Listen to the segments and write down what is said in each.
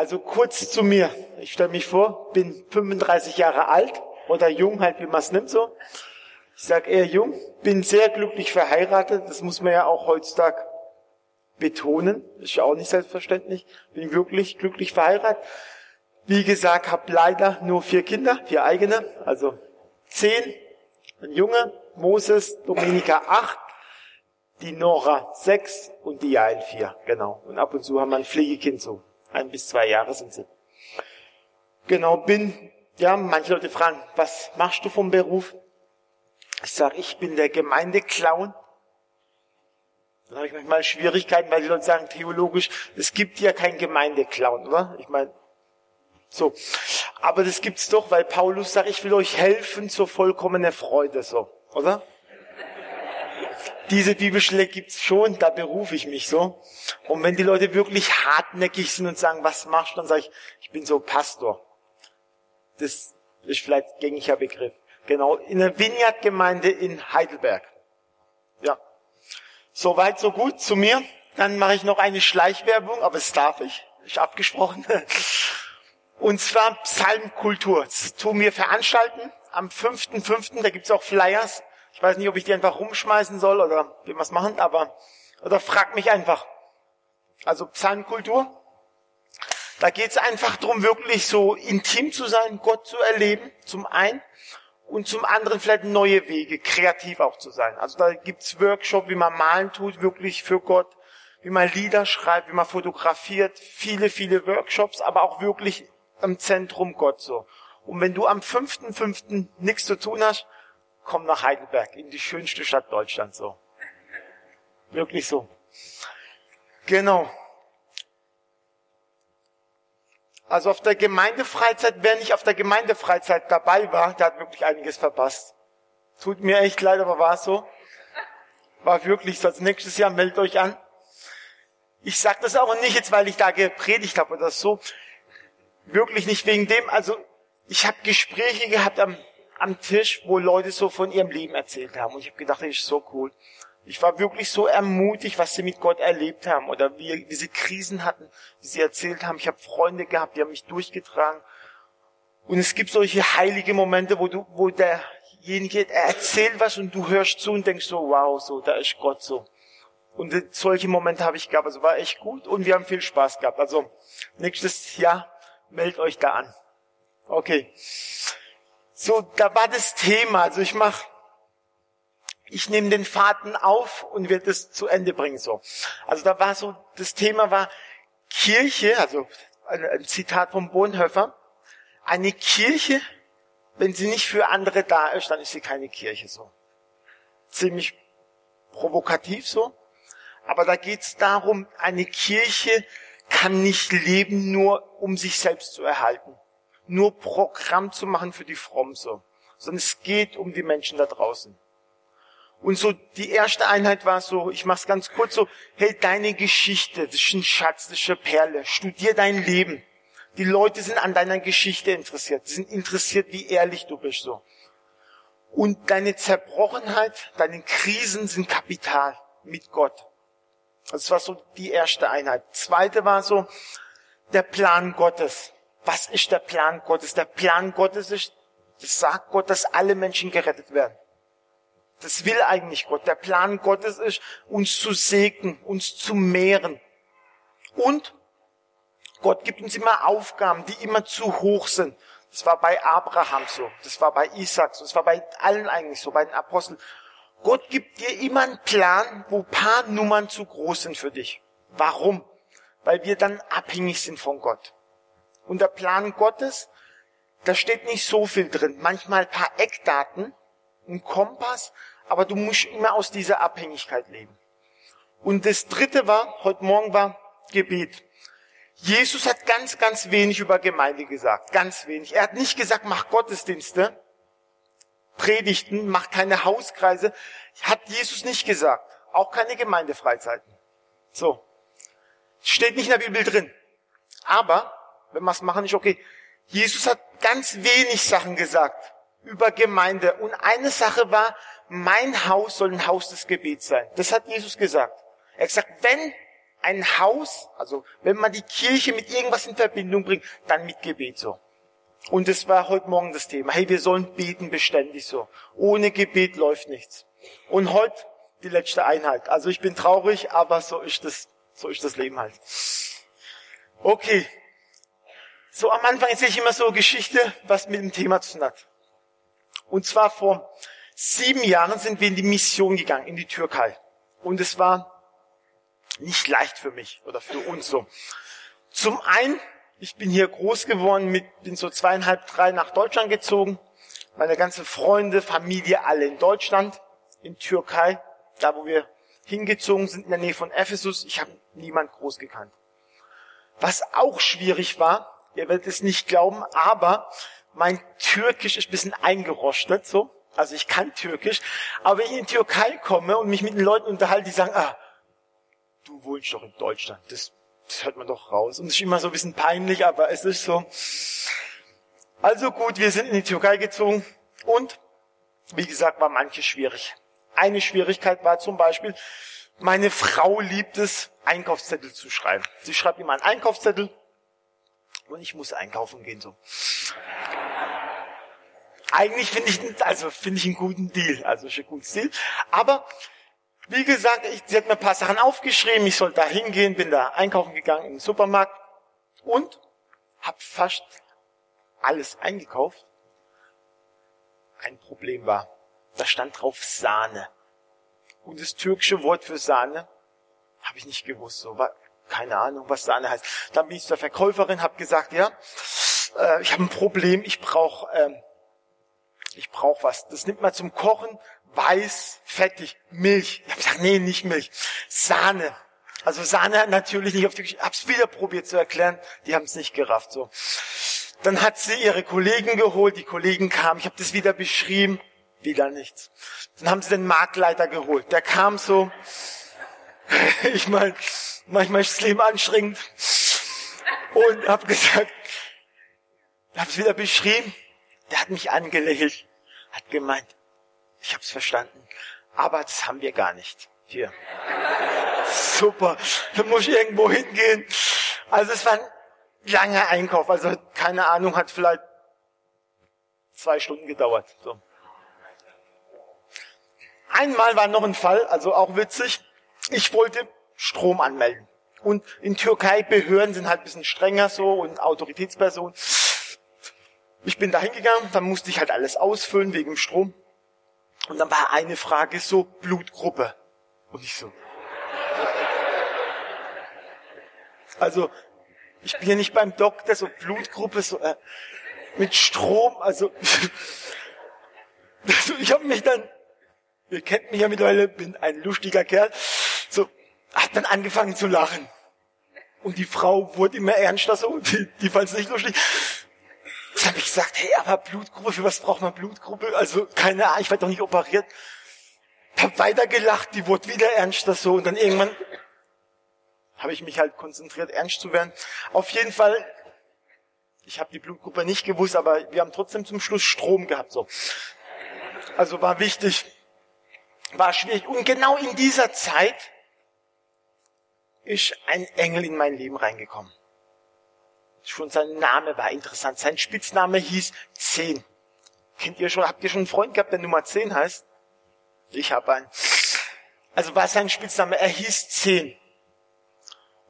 Also kurz zu mir. Ich stelle mich vor, bin 35 Jahre alt oder jung, halt wie man es nimmt so. Ich sage eher jung, bin sehr glücklich verheiratet. Das muss man ja auch heutzutage betonen. Ist ja auch nicht selbstverständlich. Bin wirklich glücklich verheiratet. Wie gesagt, habe leider nur vier Kinder, vier eigene, also zehn. Ein Junge, Moses, Dominika acht, die Nora sechs und die Jael vier, genau. Und ab und zu haben wir ein Pflegekind so. Ein bis zwei Jahre sind sie. Genau, bin, ja, manche Leute fragen, was machst du vom Beruf? Ich sage, ich bin der Gemeindeclown. Dann habe ich manchmal Schwierigkeiten, weil die Leute sagen, theologisch, es gibt ja kein Gemeindeclown, oder? Ich meine, so. Aber das gibt's doch, weil Paulus sagt, ich will euch helfen zur vollkommenen Freude, so. Oder? Diese Bibelstelle gibt's schon, da berufe ich mich so. Und wenn die Leute wirklich hartnäckig sind und sagen, was machst du, dann sage ich, ich bin so Pastor. Das ist vielleicht gängiger Begriff. Genau, in der Vineyard-Gemeinde in Heidelberg. Ja. Soweit, so gut zu mir. Dann mache ich noch eine Schleichwerbung, aber das darf ich. Ist abgesprochen. Und zwar Psalmkultur. Das tun wir veranstalten am 5.5., da gibt's auch Flyers. Ich weiß nicht, ob ich die einfach rumschmeißen soll oder wie wir es machen, aber oder frag mich einfach. Also Psalmkultur. Da geht's einfach drum, wirklich so intim zu sein, Gott zu erleben, zum einen. Und zum anderen vielleicht neue Wege, kreativ auch zu sein. Also da gibt's Workshop, wie man malen tut, wirklich für Gott, wie man Lieder schreibt, wie man fotografiert, viele, viele Workshops, aber auch wirklich im Zentrum Gott so. Und wenn du am 5.5. nichts zu tun hast, komm nach Heidelberg, in die schönste Stadt Deutschlands so. Wirklich so. Genau. Also auf der Gemeindefreizeit, wer nicht auf der Gemeindefreizeit dabei war, der hat wirklich einiges verpasst. Tut mir echt leid, aber war so. War wirklich so. Als nächstes Jahr meldet euch an. Ich sage das auch nicht jetzt, weil ich da gepredigt habe oder so wirklich nicht wegen dem. Also ich habe Gespräche gehabt am, am Tisch, wo Leute so von ihrem Leben erzählt haben. Und ich habe gedacht, das ist so cool. Ich war wirklich so ermutigt, was sie mit Gott erlebt haben oder wie, sie Krisen hatten, wie sie erzählt haben. Ich habe Freunde gehabt, die haben mich durchgetragen. Und es gibt solche heilige Momente, wo du, wo derjenige, er erzählt was und du hörst zu und denkst so, wow, so, da ist Gott so. Und solche Momente habe ich gehabt. Also war echt gut und wir haben viel Spaß gehabt. Also nächstes Jahr meldet euch da an. Okay. So, da war das Thema. Also ich mach, ich nehme den Faden auf und werde es zu Ende bringen. So. Also da war so, das Thema war Kirche, also ein, Zitat vom Bonhoeffer. Eine Kirche, wenn sie nicht für andere da ist, dann ist sie keine Kirche so. Ziemlich provokativ so. Aber da geht es darum, eine Kirche kann nicht leben, nur um sich selbst zu erhalten. Nur Programm zu machen für die Fromm so. Sondern es geht um die Menschen da draußen. Und so die erste Einheit war so, ich mach's ganz kurz so, hey, deine Geschichte, das ist ein Schatz, das ist eine Perle. Studier dein Leben. Die Leute sind an deiner Geschichte interessiert. Sie sind interessiert, wie ehrlich du bist so. Und deine Zerbrochenheit, deine Krisen sind Kapital mit Gott. Das war so die erste Einheit. Zweite war so der Plan Gottes. Was ist der Plan Gottes? Der Plan Gottes ist, das sagt Gott, dass alle Menschen gerettet werden. Das will eigentlich Gott. Der Plan Gottes ist, uns zu segnen, uns zu mehren. Und Gott gibt uns immer Aufgaben, die immer zu hoch sind. Das war bei Abraham so, das war bei Isaac so, das war bei allen eigentlich so, bei den Aposteln. Gott gibt dir immer einen Plan, wo paar Nummern zu groß sind für dich. Warum? Weil wir dann abhängig sind von Gott. Und der Plan Gottes, da steht nicht so viel drin. Manchmal ein paar Eckdaten, ein Kompass, aber du musst immer aus dieser Abhängigkeit leben. Und das dritte war, heute Morgen war Gebet. Jesus hat ganz, ganz wenig über Gemeinde gesagt. Ganz wenig. Er hat nicht gesagt, mach Gottesdienste. Predigten, macht keine Hauskreise. Hat Jesus nicht gesagt. Auch keine Gemeindefreizeiten. So. Steht nicht in der Bibel drin. Aber, wenn wir es machen, ist okay. Jesus hat ganz wenig Sachen gesagt über Gemeinde. Und eine Sache war, mein Haus soll ein Haus des Gebets sein. Das hat Jesus gesagt. Er hat gesagt, wenn ein Haus, also wenn man die Kirche mit irgendwas in Verbindung bringt, dann mit Gebet so. Und es war heute Morgen das Thema. Hey, wir sollen beten beständig so. Ohne Gebet läuft nichts. Und heute die letzte Einheit. Also ich bin traurig, aber so ist das, so ist das Leben halt. Okay. So am Anfang erzähle ich immer so Geschichte, was mit dem Thema zu tun hat. Und zwar vor sieben Jahren sind wir in die Mission gegangen, in die Türkei. Und es war nicht leicht für mich oder für uns so. Zum einen ich bin hier groß geworden, mit, bin so zweieinhalb, drei nach Deutschland gezogen. Meine ganze Freunde, Familie, alle in Deutschland, in Türkei, da wo wir hingezogen sind, in der Nähe von Ephesus. Ich habe niemand groß gekannt. Was auch schwierig war, ihr werdet es nicht glauben, aber mein Türkisch ist ein bisschen eingerostet, so. Also ich kann Türkisch. Aber wenn ich in die Türkei komme und mich mit den Leuten unterhalte, die sagen, ah, du wohnst doch in Deutschland. Das das hört man doch raus. Und es ist immer so ein bisschen peinlich, aber es ist so. Also gut, wir sind in die Türkei gezogen und, wie gesagt, war manches schwierig. Eine Schwierigkeit war zum Beispiel, meine Frau liebt es, Einkaufszettel zu schreiben. Sie schreibt immer einen Einkaufszettel und ich muss einkaufen gehen so. Eigentlich finde ich, also finde ich einen guten Deal, also ist ein gutes Deal. Aber wie gesagt, ich, sie hat mir ein paar Sachen aufgeschrieben, ich soll da hingehen, bin da einkaufen gegangen im Supermarkt und habe fast alles eingekauft. Ein Problem war, da stand drauf Sahne. Und das türkische Wort für Sahne habe ich nicht gewusst. So keine Ahnung, was Sahne heißt. Dann bin ich zur Verkäuferin, habe gesagt, ja, äh, ich habe ein Problem, ich brauche ähm, ich brauche was. Das nimmt man zum Kochen, weiß, fettig, Milch. Ich habe gesagt, nee, nicht Milch. Sahne. Also Sahne natürlich nicht auf die Ich hab's wieder probiert zu erklären, die haben es nicht gerafft. So. Dann hat sie ihre Kollegen geholt, die Kollegen kamen, ich habe das wieder beschrieben, wieder nichts. Dann haben sie den Marktleiter geholt. Der kam so, ich meine, manchmal ist das Leben anstrengend und habe gesagt, habe es wieder beschrieben. Der hat mich angelächelt, hat gemeint, ich habe es verstanden. Aber das haben wir gar nicht. Hier. Super. Da muss ich irgendwo hingehen. Also es war ein langer Einkauf. Also keine Ahnung, hat vielleicht zwei Stunden gedauert. So. Einmal war noch ein Fall, also auch witzig. Ich wollte Strom anmelden. Und in Türkei Behörden sind halt bisschen strenger so und Autoritätspersonen. Ich bin da hingegangen, dann musste ich halt alles ausfüllen wegen Strom. Und dann war eine Frage so, Blutgruppe. Und ich so. Also, ich bin ja nicht beim Doktor, so Blutgruppe, so äh, mit Strom, also, also ich habe mich dann, ihr kennt mich ja mittlerweile, bin ein lustiger Kerl, hat dann angefangen zu lachen. Und die Frau wurde immer ernster so, die, die fand es nicht lustig. Jetzt habe ich gesagt, hey, aber Blutgruppe, für was braucht man Blutgruppe? Also keine Ahnung, ich werde doch nicht operiert. Hab weiter gelacht, die wurde wieder ernster so und dann irgendwann habe ich mich halt konzentriert, ernst zu werden. Auf jeden Fall, ich habe die Blutgruppe nicht gewusst, aber wir haben trotzdem zum Schluss Strom gehabt. So, also war wichtig, war schwierig. Und genau in dieser Zeit ist ein Engel in mein Leben reingekommen. Schon sein Name war interessant. Sein Spitzname hieß Zehn. Kennt ihr schon, habt ihr schon einen Freund gehabt, der Nummer Zehn heißt? Ich habe einen. Also war sein Spitzname, er hieß Zehn.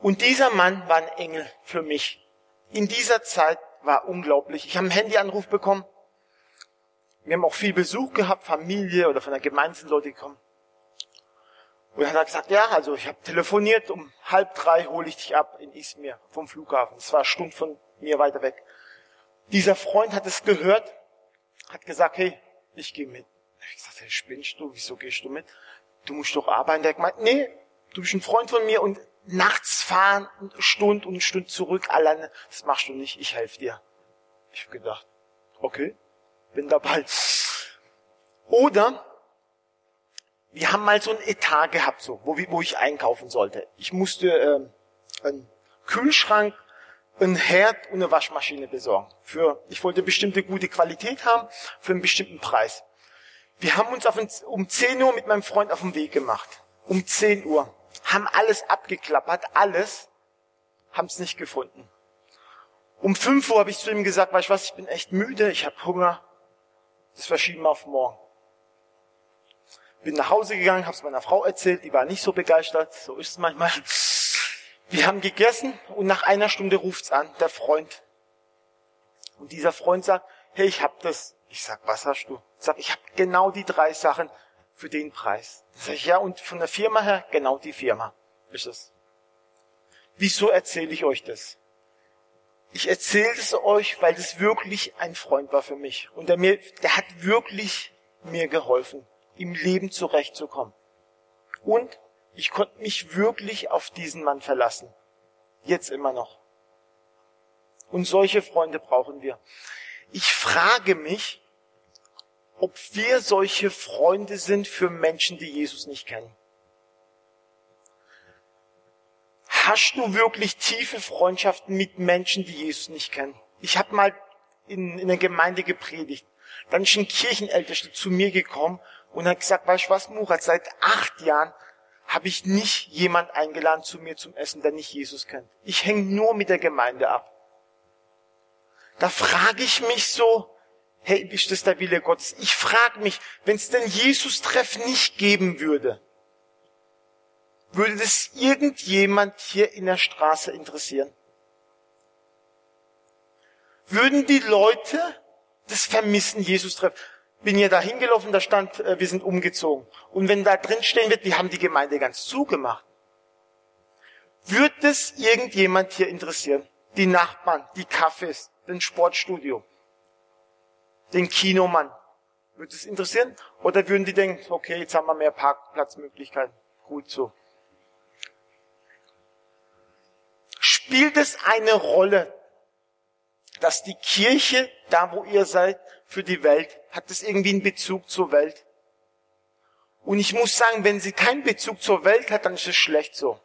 Und dieser Mann war ein Engel für mich. In dieser Zeit war unglaublich. Ich habe einen Handyanruf bekommen. Wir haben auch viel Besuch gehabt, Familie oder von der Gemeinde sind Leute gekommen. Und dann hat er gesagt, ja, also ich habe telefoniert, um halb drei hole ich dich ab in Izmir vom Flughafen. Es war eine Stunde von mir weiter weg. Dieser Freund hat es gehört, hat gesagt, hey, ich gehe mit. Ich gesagt, hey, spinnst du? Wieso gehst du mit? Du musst doch arbeiten. Der hat gemeint, nee, du bist ein Freund von mir und nachts fahren, eine Stunde und eine Stunde zurück alleine, das machst du nicht, ich helfe dir. Ich habe gedacht, okay, bin dabei. Oder wir haben mal so ein Etat gehabt, so, wo, wo ich einkaufen sollte. Ich musste äh, einen Kühlschrank, einen Herd und eine Waschmaschine besorgen. Für, ich wollte bestimmte gute Qualität haben, für einen bestimmten Preis. Wir haben uns auf ein, um 10 Uhr mit meinem Freund auf den Weg gemacht. Um 10 Uhr. haben alles abgeklappert, alles, haben es nicht gefunden. Um fünf Uhr habe ich zu ihm gesagt, weißt du was, ich bin echt müde, ich habe Hunger. Das verschieben wir auf morgen. Bin nach Hause gegangen, habe es meiner Frau erzählt, die war nicht so begeistert, so ist es manchmal. Wir haben gegessen und nach einer Stunde ruft's an, der Freund. Und dieser Freund sagt, hey, ich hab das. Ich sag, was hast du? Ich sag, ich habe genau die drei Sachen für den Preis. Sag ich, ja, und von der Firma her, genau die Firma ist es. Wieso erzähle ich euch das? Ich erzähle es euch, weil das wirklich ein Freund war für mich. Und der mir, der hat wirklich mir geholfen, im Leben zurechtzukommen. Und ich konnte mich wirklich auf diesen Mann verlassen. Jetzt immer noch. Und solche Freunde brauchen wir. Ich frage mich, ob wir solche Freunde sind für Menschen, die Jesus nicht kennen. Hast du wirklich tiefe Freundschaften mit Menschen, die Jesus nicht kennen? Ich habe mal in, in der Gemeinde gepredigt. Dann ist ein Kirchenältester zu mir gekommen und hat gesagt, weißt du was, Murat, seit acht Jahren habe ich nicht jemand eingeladen zu mir zum Essen, der nicht Jesus kennt. Ich hänge nur mit der Gemeinde ab. Da frage ich mich so, hey, ist das der Wille Gottes? Ich frage mich, wenn es den Jesus-Treff nicht geben würde, würde das irgendjemand hier in der Straße interessieren? Würden die Leute das vermissen, Jesus-Treff? Bin ja da hingelaufen, da stand, äh, wir sind umgezogen. Und wenn da drin stehen wird, wir haben die Gemeinde ganz zugemacht. Wird das irgendjemand hier interessieren? Die Nachbarn, die Cafés, den Sportstudio, den Kinomann. Würde es interessieren? Oder würden die denken, okay, jetzt haben wir mehr Parkplatzmöglichkeiten. Gut so. Spielt es eine Rolle, dass die Kirche, da wo ihr seid, für die Welt, hat es irgendwie einen Bezug zur Welt? Und ich muss sagen, wenn sie keinen Bezug zur Welt hat, dann ist es schlecht so.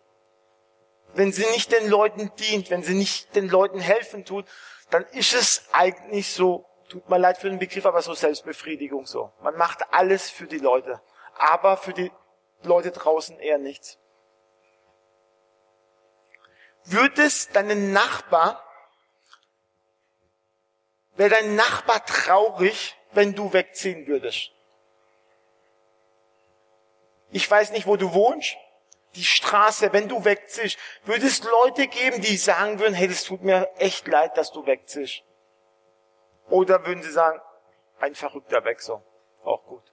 Wenn sie nicht den Leuten dient, wenn sie nicht den Leuten helfen tut, dann ist es eigentlich so, tut mir leid für den Begriff, aber so Selbstbefriedigung so. Man macht alles für die Leute, aber für die Leute draußen eher nichts. Würde es deinen Nachbar, wäre dein Nachbar traurig, wenn du wegziehen würdest? Ich weiß nicht, wo du wohnst. Die Straße, wenn du wegziehst, würde es Leute geben, die sagen würden, hey, das tut mir echt leid, dass du wegziehst. Oder würden sie sagen, ein verrückter so. Auch gut.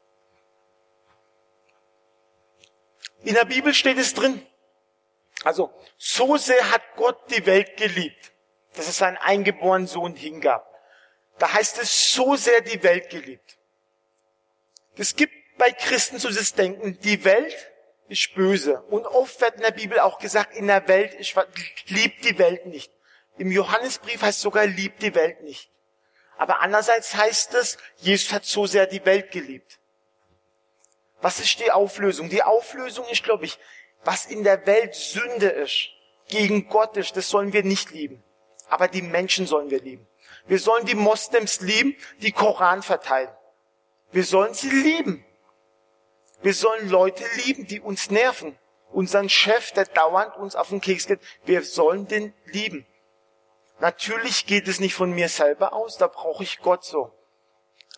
In der Bibel steht es drin. Also, so sehr hat Gott die Welt geliebt, dass es seinen eingeborenen Sohn hingab. Da heißt es, so sehr die Welt geliebt. Es gibt bei Christen so das Denken, die Welt ist böse. Und oft wird in der Bibel auch gesagt, in der Welt ist, liebt die Welt nicht. Im Johannesbrief heißt sogar, liebt die Welt nicht. Aber andererseits heißt es, Jesus hat so sehr die Welt geliebt. Was ist die Auflösung? Die Auflösung ist, glaube ich, was in der Welt Sünde ist, gegen Gott ist, das sollen wir nicht lieben. Aber die Menschen sollen wir lieben. Wir sollen die Moslems lieben, die Koran verteilen. Wir sollen sie lieben. Wir sollen Leute lieben, die uns nerven. Unseren Chef, der dauernd uns auf den Keks geht, wir sollen den lieben. Natürlich geht es nicht von mir selber aus, da brauche ich Gott so.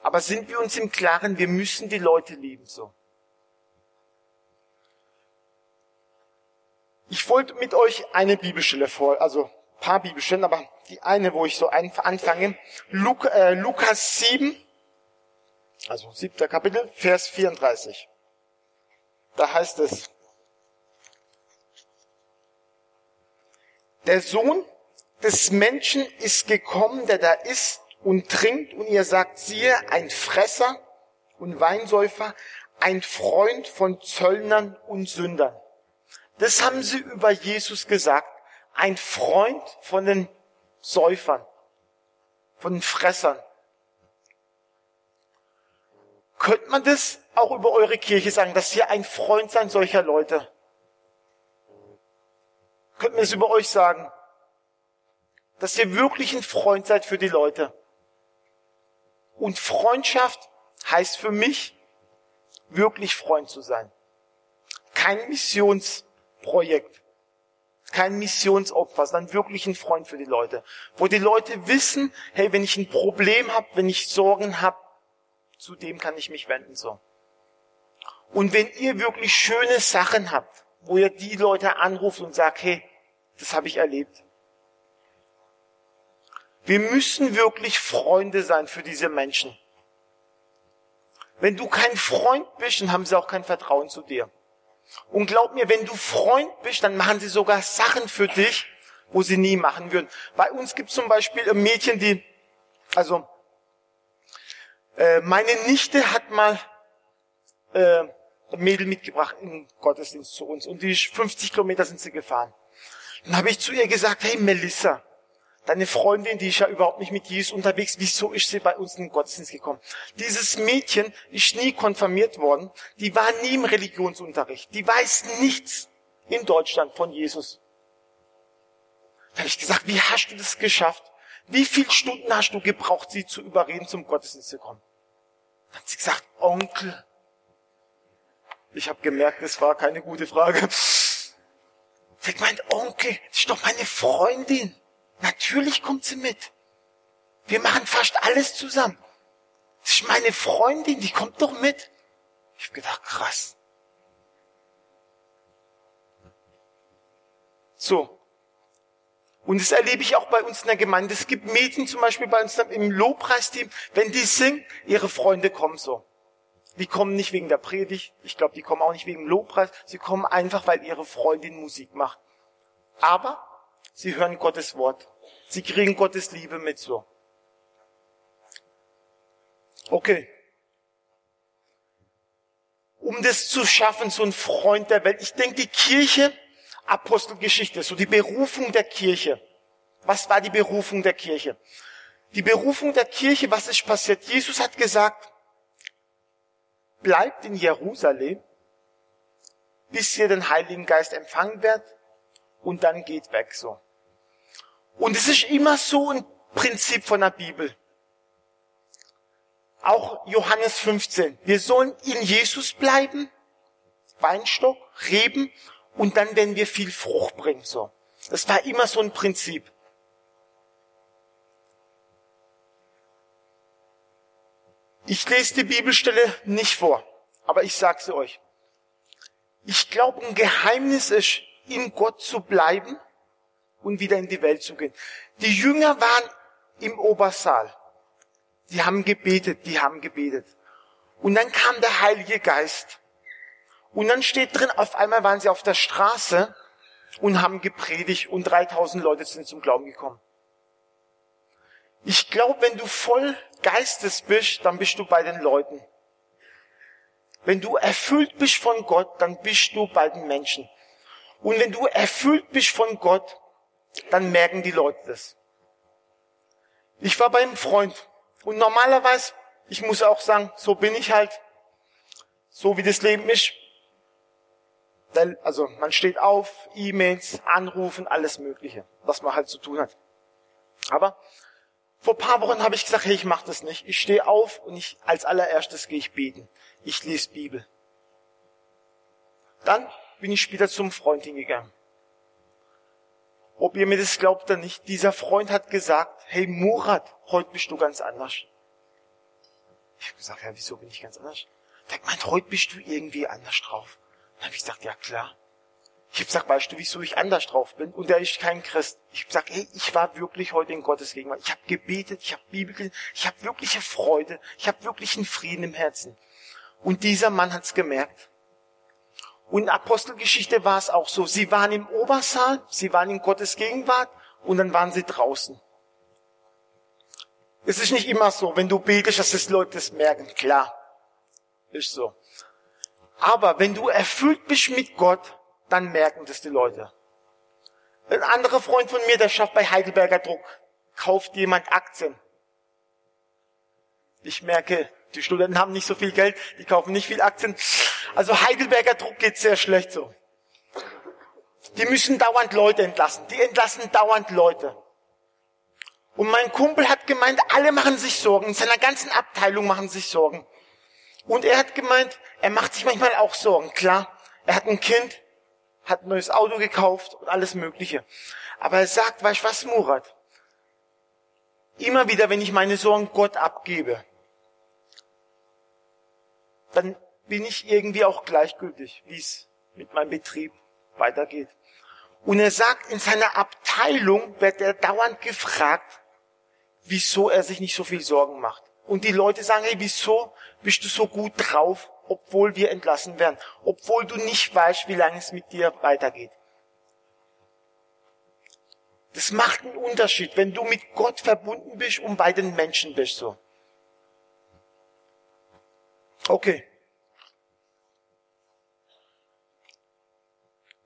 Aber sind wir uns im Klaren, wir müssen die Leute lieben so. Ich wollte mit euch eine Bibelstelle vor, also paar Bibelstellen, aber die eine, wo ich so anfange, Luk, äh, Lukas 7, also siebter Kapitel, Vers 34. Da heißt es, der Sohn des Menschen ist gekommen, der da isst und trinkt, und ihr sagt, siehe, ein Fresser und Weinsäufer, ein Freund von Zöllnern und Sündern. Das haben sie über Jesus gesagt. Ein Freund von den Säufern, von den Fressern. Könnte man das auch über eure Kirche sagen, dass ihr ein Freund seid solcher Leute? Könnte man das über euch sagen? Dass ihr wirklich ein Freund seid für die Leute. Und Freundschaft heißt für mich, wirklich Freund zu sein. Kein Missions Projekt. Kein Missionsopfer, sondern wirklich ein Freund für die Leute. Wo die Leute wissen, hey, wenn ich ein Problem habe, wenn ich Sorgen habe, zu dem kann ich mich wenden, so. Und wenn ihr wirklich schöne Sachen habt, wo ihr die Leute anruft und sagt, hey, das habe ich erlebt. Wir müssen wirklich Freunde sein für diese Menschen. Wenn du kein Freund bist, dann haben sie auch kein Vertrauen zu dir. Und glaub mir, wenn du Freund bist, dann machen sie sogar Sachen für dich, wo sie nie machen würden. Bei uns gibt es zum Beispiel ein Mädchen, die, also äh, meine Nichte hat mal äh, ein Mädel mitgebracht in Gottesdienst zu uns und die 50 Kilometer sind sie gefahren. Dann habe ich zu ihr gesagt, hey Melissa, deine Freundin, die ist ja überhaupt nicht mit Jesus unterwegs, wieso ist sie bei uns in den Gottesdienst gekommen? Dieses Mädchen ist nie konfirmiert worden, die war nie im Religionsunterricht, die weiß nichts in Deutschland von Jesus. Da habe ich gesagt, wie hast du das geschafft? Wie viele Stunden hast du gebraucht, sie zu überreden, zum Gottesdienst zu kommen? Dann hat sie gesagt, Onkel, ich habe gemerkt, es war keine gute Frage. Sie meint, Onkel, das ist doch meine Freundin. Natürlich kommt sie mit. Wir machen fast alles zusammen. Das ist meine Freundin, die kommt doch mit. Ich habe gedacht, krass. So. Und das erlebe ich auch bei uns in der Gemeinde. Es gibt Mädchen zum Beispiel bei uns im Lobpreisteam, wenn die singen, ihre Freunde kommen so. Die kommen nicht wegen der Predigt, ich glaube, die kommen auch nicht wegen Lobpreis, sie kommen einfach, weil ihre Freundin Musik macht. Aber sie hören Gottes Wort. Sie kriegen Gottes Liebe mit so. Okay. Um das zu schaffen, so ein Freund der Welt. Ich denke, die Kirche, Apostelgeschichte, so die Berufung der Kirche. Was war die Berufung der Kirche? Die Berufung der Kirche, was ist passiert? Jesus hat gesagt, bleibt in Jerusalem, bis ihr den Heiligen Geist empfangen werdet und dann geht weg so. Und es ist immer so ein Prinzip von der Bibel. Auch Johannes 15. Wir sollen in Jesus bleiben, Weinstock, Reben, und dann werden wir viel Frucht bringen, so. Das war immer so ein Prinzip. Ich lese die Bibelstelle nicht vor, aber ich sage sie euch. Ich glaube, ein Geheimnis ist, in Gott zu bleiben und wieder in die Welt zu gehen. Die Jünger waren im Obersaal. Die haben gebetet, die haben gebetet. Und dann kam der Heilige Geist. Und dann steht drin, auf einmal waren sie auf der Straße und haben gepredigt und 3000 Leute sind zum Glauben gekommen. Ich glaube, wenn du voll Geistes bist, dann bist du bei den Leuten. Wenn du erfüllt bist von Gott, dann bist du bei den Menschen. Und wenn du erfüllt bist von Gott, dann merken die Leute das. Ich war bei einem Freund und normalerweise, ich muss auch sagen, so bin ich halt, so wie das Leben ist. Also man steht auf, E-Mails, Anrufen, alles Mögliche, was man halt zu tun hat. Aber vor paar Wochen habe ich gesagt, hey, ich mache das nicht. Ich stehe auf und ich als allererstes gehe ich beten. Ich lese Bibel. Dann bin ich später zum Freund hingegangen. Ihr mir das glaubt oder nicht, dieser Freund hat gesagt, hey Murat, heute bist du ganz anders. Ich habe gesagt, ja, wieso bin ich ganz anders? Der meint, heute bist du irgendwie anders drauf. Dann habe ich gesagt, ja klar. Ich habe gesagt, weißt du, wieso ich anders drauf bin? Und er ist kein Christ. Ich habe gesagt, hey, ich war wirklich heute in Gottes Gegenwart. Ich habe gebetet, ich habe Bibel gelesen, ich habe wirkliche Freude, ich habe wirklichen Frieden im Herzen. Und dieser Mann hat's gemerkt. Und in Apostelgeschichte war es auch so. Sie waren im Obersaal, sie waren in Gottes Gegenwart und dann waren sie draußen. Es ist nicht immer so, wenn du betest, dass das Leute das merken. Klar, ist so. Aber wenn du erfüllt bist mit Gott, dann merken das die Leute. Ein anderer Freund von mir, der schafft bei Heidelberger Druck, kauft jemand Aktien. Ich merke, die Studenten haben nicht so viel Geld, die kaufen nicht viel Aktien. Also Heidelberger Druck geht sehr schlecht so. Die müssen dauernd Leute entlassen. Die entlassen dauernd Leute. Und mein Kumpel hat gemeint, alle machen sich Sorgen. In seiner ganzen Abteilung machen sich Sorgen. Und er hat gemeint, er macht sich manchmal auch Sorgen. Klar, er hat ein Kind, hat ein neues Auto gekauft und alles Mögliche. Aber er sagt, weißt du was, Murat? Immer wieder, wenn ich meine Sorgen Gott abgebe, dann bin ich irgendwie auch gleichgültig, wie es mit meinem Betrieb weitergeht. Und er sagt, in seiner Abteilung wird er dauernd gefragt, wieso er sich nicht so viel Sorgen macht. Und die Leute sagen, hey, wieso bist du so gut drauf, obwohl wir entlassen werden, obwohl du nicht weißt, wie lange es mit dir weitergeht. Das macht einen Unterschied, wenn du mit Gott verbunden bist und bei den Menschen bist so. Okay.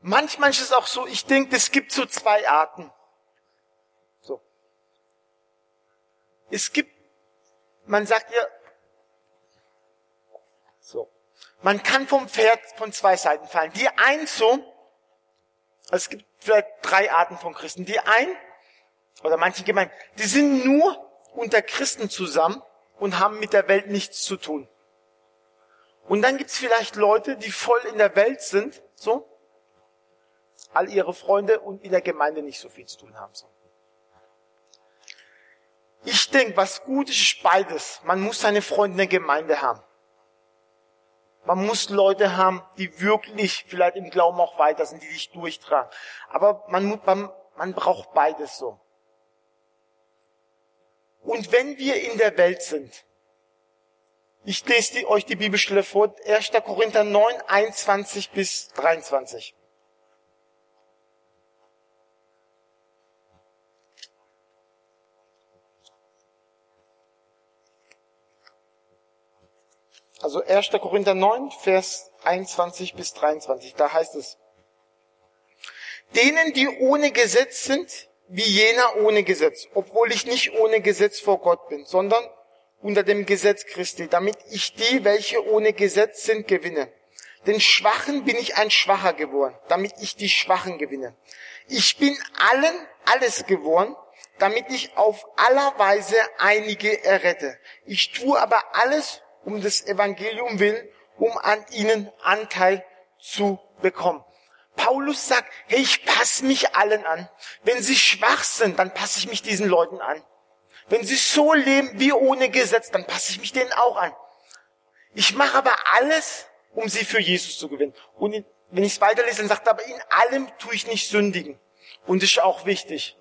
Manchmal ist es auch so, ich denke, es gibt so zwei Arten. So. Es gibt, man sagt ja, so. Man kann vom Pferd von zwei Seiten fallen. Die einen so, also es gibt vielleicht drei Arten von Christen. Die einen, oder manche Gemeinden, die sind nur unter Christen zusammen und haben mit der Welt nichts zu tun. Und dann gibt's vielleicht Leute, die voll in der Welt sind, so, all ihre Freunde und in der Gemeinde nicht so viel zu tun haben. So. Ich denke, was gut ist, ist beides. Man muss seine Freunde in der Gemeinde haben. Man muss Leute haben, die wirklich vielleicht im Glauben auch weiter sind, die sich durchtragen. Aber man, man, man braucht beides so. Und wenn wir in der Welt sind, ich lese die, euch die Bibelstelle vor, 1. Korinther 9, 21 bis 23. Also 1. Korinther 9, Vers 21 bis 23, da heißt es, denen, die ohne Gesetz sind, wie jener ohne Gesetz, obwohl ich nicht ohne Gesetz vor Gott bin, sondern unter dem Gesetz Christi, damit ich die, welche ohne Gesetz sind, gewinne. Den Schwachen bin ich ein Schwacher geworden, damit ich die Schwachen gewinne. Ich bin allen alles geworden, damit ich auf aller Weise einige errette. Ich tue aber alles um das Evangelium willen, um an ihnen Anteil zu bekommen. Paulus sagt, hey, ich passe mich allen an. Wenn sie schwach sind, dann passe ich mich diesen Leuten an. Wenn sie so leben wie ohne Gesetz, dann passe ich mich denen auch an. Ich mache aber alles, um sie für Jesus zu gewinnen. Und wenn ich es weiterlese, dann sagt er, aber in allem tue ich nicht sündigen. Und das ist auch wichtig.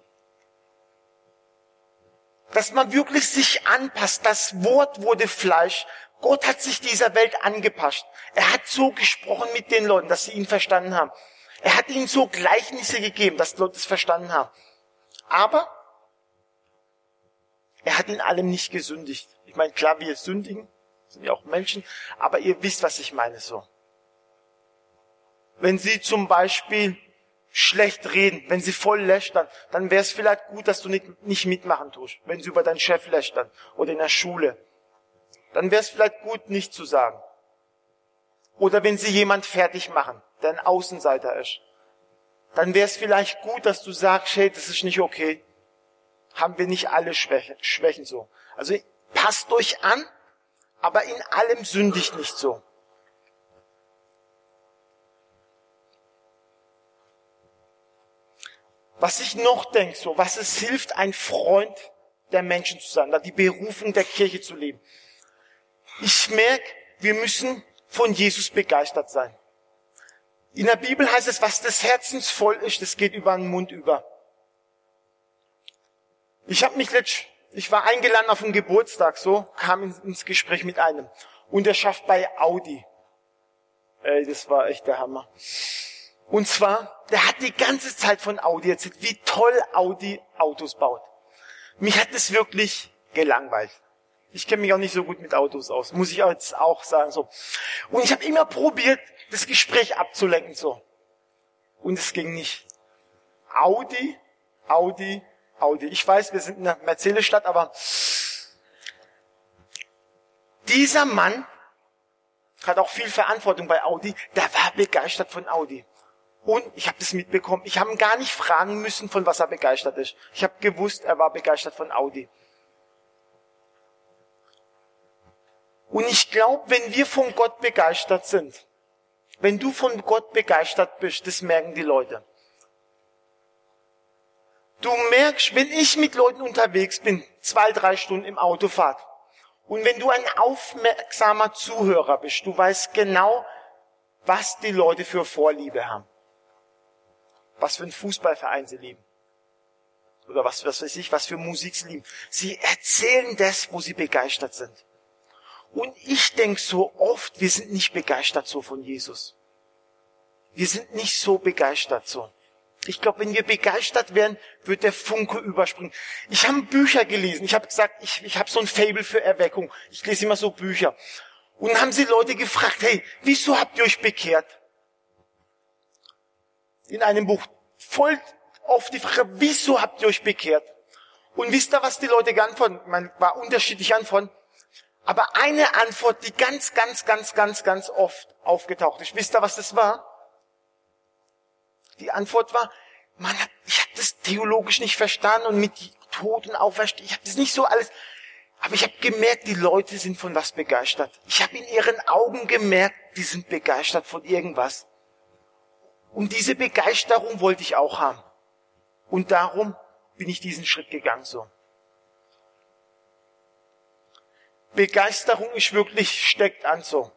Dass man wirklich sich anpasst. Das Wort wurde Fleisch. Gott hat sich dieser Welt angepasst. Er hat so gesprochen mit den Leuten, dass sie ihn verstanden haben. Er hat ihnen so Gleichnisse gegeben, dass die Leute es verstanden haben. Aber er hat in allem nicht gesündigt. Ich meine, klar, wir sündigen, sind ja auch Menschen, aber ihr wisst, was ich meine so. Wenn sie zum Beispiel schlecht reden, wenn sie voll lästern, dann wäre es vielleicht gut, dass du nicht, nicht mitmachen tust, wenn sie über deinen Chef lästern oder in der Schule dann wäre es vielleicht gut, nicht zu sagen. Oder wenn sie jemand fertig machen, der ein Außenseiter ist, dann wäre es vielleicht gut, dass du sagst, hey, das ist nicht okay. Haben wir nicht alle Schwächen, Schwächen so. Also passt euch an, aber in allem sündigt nicht so. Was ich noch denke, so, was es hilft, ein Freund der Menschen zu sein, die Berufung der Kirche zu leben. Ich merke, wir müssen von Jesus begeistert sein. In der Bibel heißt es, was des Herzens voll ist, das geht über den Mund über. Ich habe mich letzt, ich war eingeladen auf einen Geburtstag, so kam ins Gespräch mit einem und der schafft bei Audi. Ey, das war echt der Hammer. Und zwar, der hat die ganze Zeit von Audi erzählt, wie toll Audi Autos baut. Mich hat das wirklich gelangweilt. Ich kenne mich auch nicht so gut mit Autos aus, muss ich jetzt auch sagen so. Und ich habe immer probiert, das Gespräch abzulenken so. Und es ging nicht. Audi, Audi, Audi. Ich weiß, wir sind in der Mercedes-Stadt, aber dieser Mann hat auch viel Verantwortung bei Audi. Der war begeistert von Audi. Und ich habe das mitbekommen. Ich habe ihn gar nicht fragen müssen, von was er begeistert ist. Ich habe gewusst, er war begeistert von Audi. Und ich glaube, wenn wir von Gott begeistert sind, Wenn du von Gott begeistert bist, das merken die Leute. Du merkst, wenn ich mit Leuten unterwegs bin, zwei, drei Stunden im Autofahrt, und wenn du ein aufmerksamer Zuhörer bist, du weißt genau, was die Leute für Vorliebe haben. Was für einen Fußballverein sie lieben. Oder was, was weiß ich, was für Musik sie lieben. Sie erzählen das, wo sie begeistert sind. Und ich denke so oft, wir sind nicht begeistert so von Jesus. Wir sind nicht so begeistert so. Ich glaube, wenn wir begeistert werden, wird der Funke überspringen. Ich habe Bücher gelesen. Ich habe gesagt, ich, ich habe so ein Fable für Erweckung. Ich lese immer so Bücher. Und haben sie Leute gefragt, hey, wieso habt ihr euch bekehrt? In einem Buch voll oft die Frage, wieso habt ihr euch bekehrt? Und wisst ihr, was die Leute geantwortet Man war unterschiedlich antworten. Aber eine Antwort, die ganz, ganz, ganz, ganz, ganz oft aufgetaucht ist. Wisst ihr, was das war? Die Antwort war, man, ich habe das theologisch nicht verstanden und mit Tod und Auferstehung, ich habe das nicht so alles. Aber ich habe gemerkt, die Leute sind von was begeistert. Ich habe in ihren Augen gemerkt, die sind begeistert von irgendwas. Und diese Begeisterung wollte ich auch haben. Und darum bin ich diesen Schritt gegangen so. Begeisterung ist wirklich steckt an so.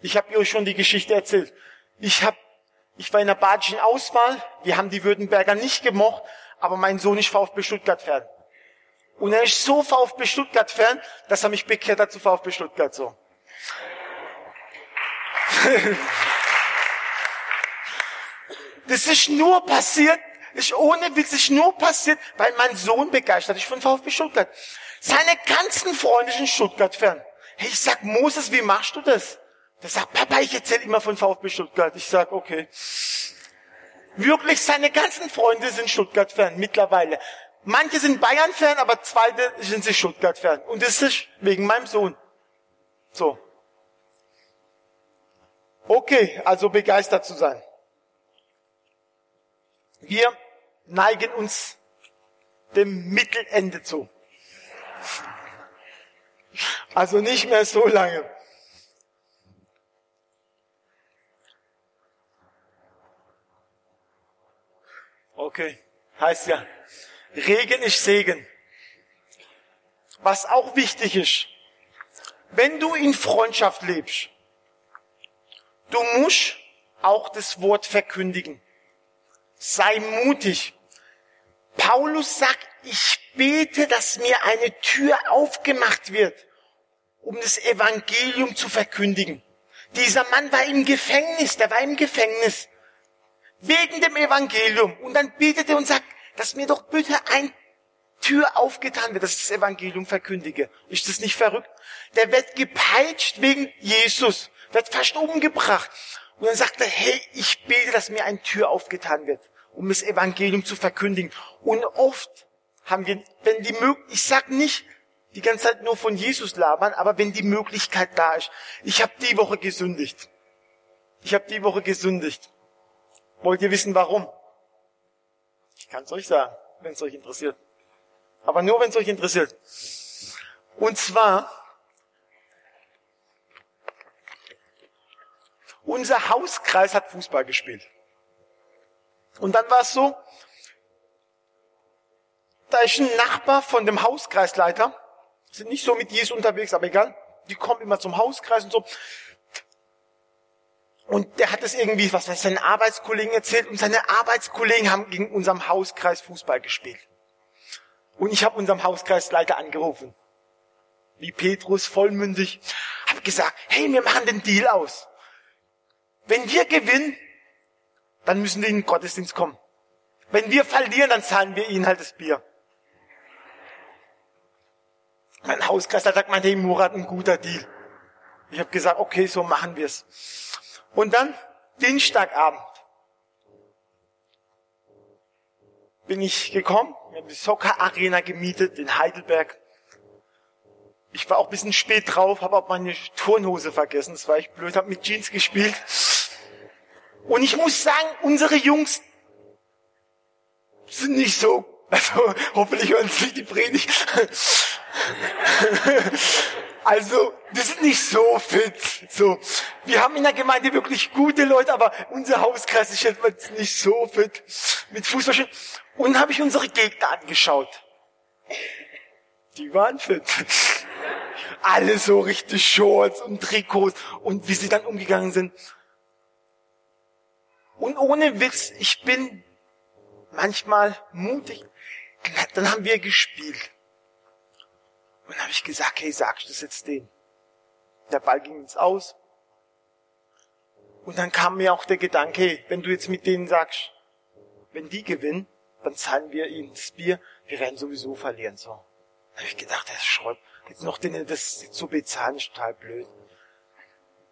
Ich habe euch schon die Geschichte erzählt. Ich habe ich war in der badischen Auswahl. Wir haben die Württemberger nicht gemocht, aber mein Sohn ist VfB Stuttgart-Fan. Und er ist so VfB Stuttgart-Fan, dass er mich bekehrt hat zu VfB Stuttgart so. das ist nur passiert, ist ohne Witz, ist nur passiert, weil mein Sohn begeistert ist von VfB Stuttgart. Seine ganzen Freunde sind Stuttgart-Fan. Hey, ich sag, Moses, wie machst du das? Der sagt, Papa, ich erzähle immer von VfB Stuttgart. Ich sag, okay. Wirklich, seine ganzen Freunde sind Stuttgart-Fan mittlerweile. Manche sind Bayern-Fan, aber zweite sind sie Stuttgart-Fan. Und das ist wegen meinem Sohn. So. Okay, also begeistert zu sein. Wir neigen uns dem Mittelende zu. Also nicht mehr so lange. Okay, heißt ja, Regen ist Segen. Was auch wichtig ist, wenn du in Freundschaft lebst, du musst auch das Wort verkündigen. Sei mutig. Paulus sagt, ich bete, dass mir eine Tür aufgemacht wird, um das Evangelium zu verkündigen. Dieser Mann war im Gefängnis, der war im Gefängnis wegen dem Evangelium. Und dann betet er und sagt, dass mir doch bitte ein Tür aufgetan wird, dass ich das Evangelium verkündige. Ist das nicht verrückt? Der wird gepeitscht wegen Jesus, wird fast umgebracht. Und dann sagt er, hey, ich bete, dass mir ein Tür aufgetan wird, um das Evangelium zu verkündigen. Und oft haben wir, wenn die Möglichkeit, ich sag nicht die ganze Zeit nur von Jesus labern, aber wenn die Möglichkeit da ist. Ich habe die Woche gesündigt. Ich habe die Woche gesündigt. Wollt ihr wissen, warum? Ich kann es euch sagen, wenn es euch interessiert. Aber nur, wenn es euch interessiert. Und zwar, unser Hauskreis hat Fußball gespielt. Und dann war es so, da ist ein Nachbar von dem Hauskreisleiter, sind nicht so mit Jesus unterwegs, aber egal, die kommen immer zum Hauskreis und so. Und der hat es irgendwie, was weiß seinen Arbeitskollegen erzählt und seine Arbeitskollegen haben gegen unserem Hauskreis Fußball gespielt. Und ich habe unserem Hauskreisleiter angerufen. Wie Petrus, vollmündig, habe gesagt, hey, wir machen den Deal aus. Wenn wir gewinnen, dann müssen wir in den Gottesdienst kommen. Wenn wir verlieren, dann zahlen wir ihnen halt das Bier. Mein Hauskreisleiter sagt, mein hey, Murat, ein guter Deal. Ich habe gesagt, okay, so machen wir's. Und dann Dienstagabend bin ich gekommen, wir haben die Soccer Arena gemietet in Heidelberg. Ich war auch ein bisschen spät drauf, habe auch meine Turnhose vergessen, das war echt blöd, habe mit Jeans gespielt. Und ich muss sagen, unsere Jungs sind nicht so, also hoffentlich hören sie die Predigt. Also, wir sind nicht so fit. So, wir haben in der Gemeinde wirklich gute Leute, aber unser Hauskreis ist jetzt nicht so fit mit Fußballspielen. Und dann habe ich unsere Gegner angeschaut. Die waren fit. Alle so richtig Shorts und Trikots und wie sie dann umgegangen sind. Und ohne Witz, ich bin manchmal mutig. Dann haben wir gespielt. Und dann habe ich gesagt, hey, sagst du das jetzt denen? Der Ball ging ins Aus. Und dann kam mir auch der Gedanke, hey, wenn du jetzt mit denen sagst, wenn die gewinnen, dann zahlen wir ihnen das Bier, wir werden sowieso verlieren. So. Dann habe ich gedacht, das ist Schrott. Jetzt noch denen das zu bezahlen, ist total blöd.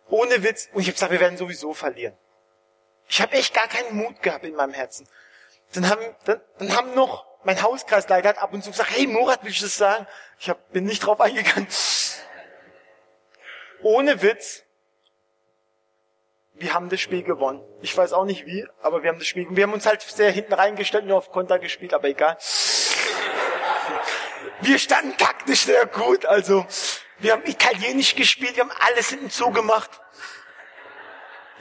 Ohne Witz. Und ich habe gesagt, wir werden sowieso verlieren. Ich habe echt gar keinen Mut gehabt in meinem Herzen. Dann haben, dann, dann haben noch mein Hauskreisleiter hat ab und zu gesagt, hey Murat, will ich das sagen? Ich hab, bin nicht drauf eingegangen. Ohne Witz, wir haben das Spiel gewonnen. Ich weiß auch nicht wie, aber wir haben das Spiel gewonnen. Wir haben uns halt sehr hinten reingestellt, nur auf Konter gespielt, aber egal. Wir standen taktisch sehr gut, also wir haben italienisch gespielt, wir haben alles hinten zugemacht.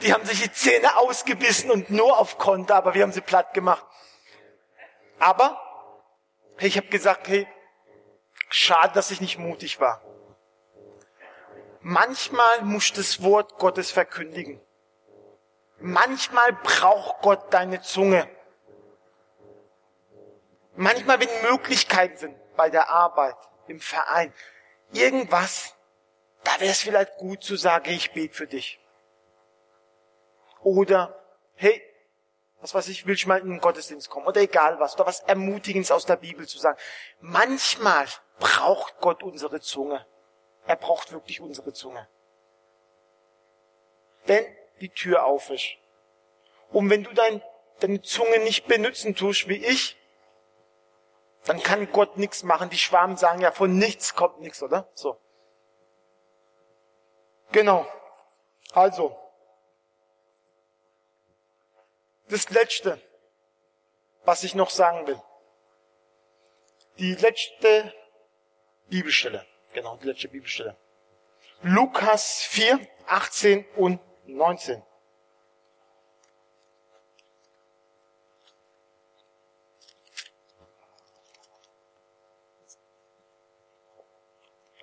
Die haben sich die Zähne ausgebissen und nur auf Konter, aber wir haben sie platt gemacht. Aber Hey, ich habe gesagt, hey, schade, dass ich nicht mutig war. Manchmal muss das Wort Gottes verkündigen. Manchmal braucht Gott deine Zunge. Manchmal, wenn Möglichkeiten sind bei der Arbeit, im Verein, irgendwas, da wäre es vielleicht gut zu sagen, ich bete für dich. Oder, hey, was weiß ich, will ich mal in den Gottesdienst kommen oder egal was, oder was Ermutigendes aus der Bibel zu sagen. Manchmal braucht Gott unsere Zunge. Er braucht wirklich unsere Zunge. Wenn die Tür auf ist. Und wenn du dein, deine Zunge nicht benutzen tust, wie ich, dann kann Gott nichts machen. Die Schwaben sagen ja, von nichts kommt nichts, oder? So. Genau. Also, das Letzte, was ich noch sagen will. Die letzte Bibelstelle. Genau, die letzte Bibelstelle. Lukas 4, 18 und 19.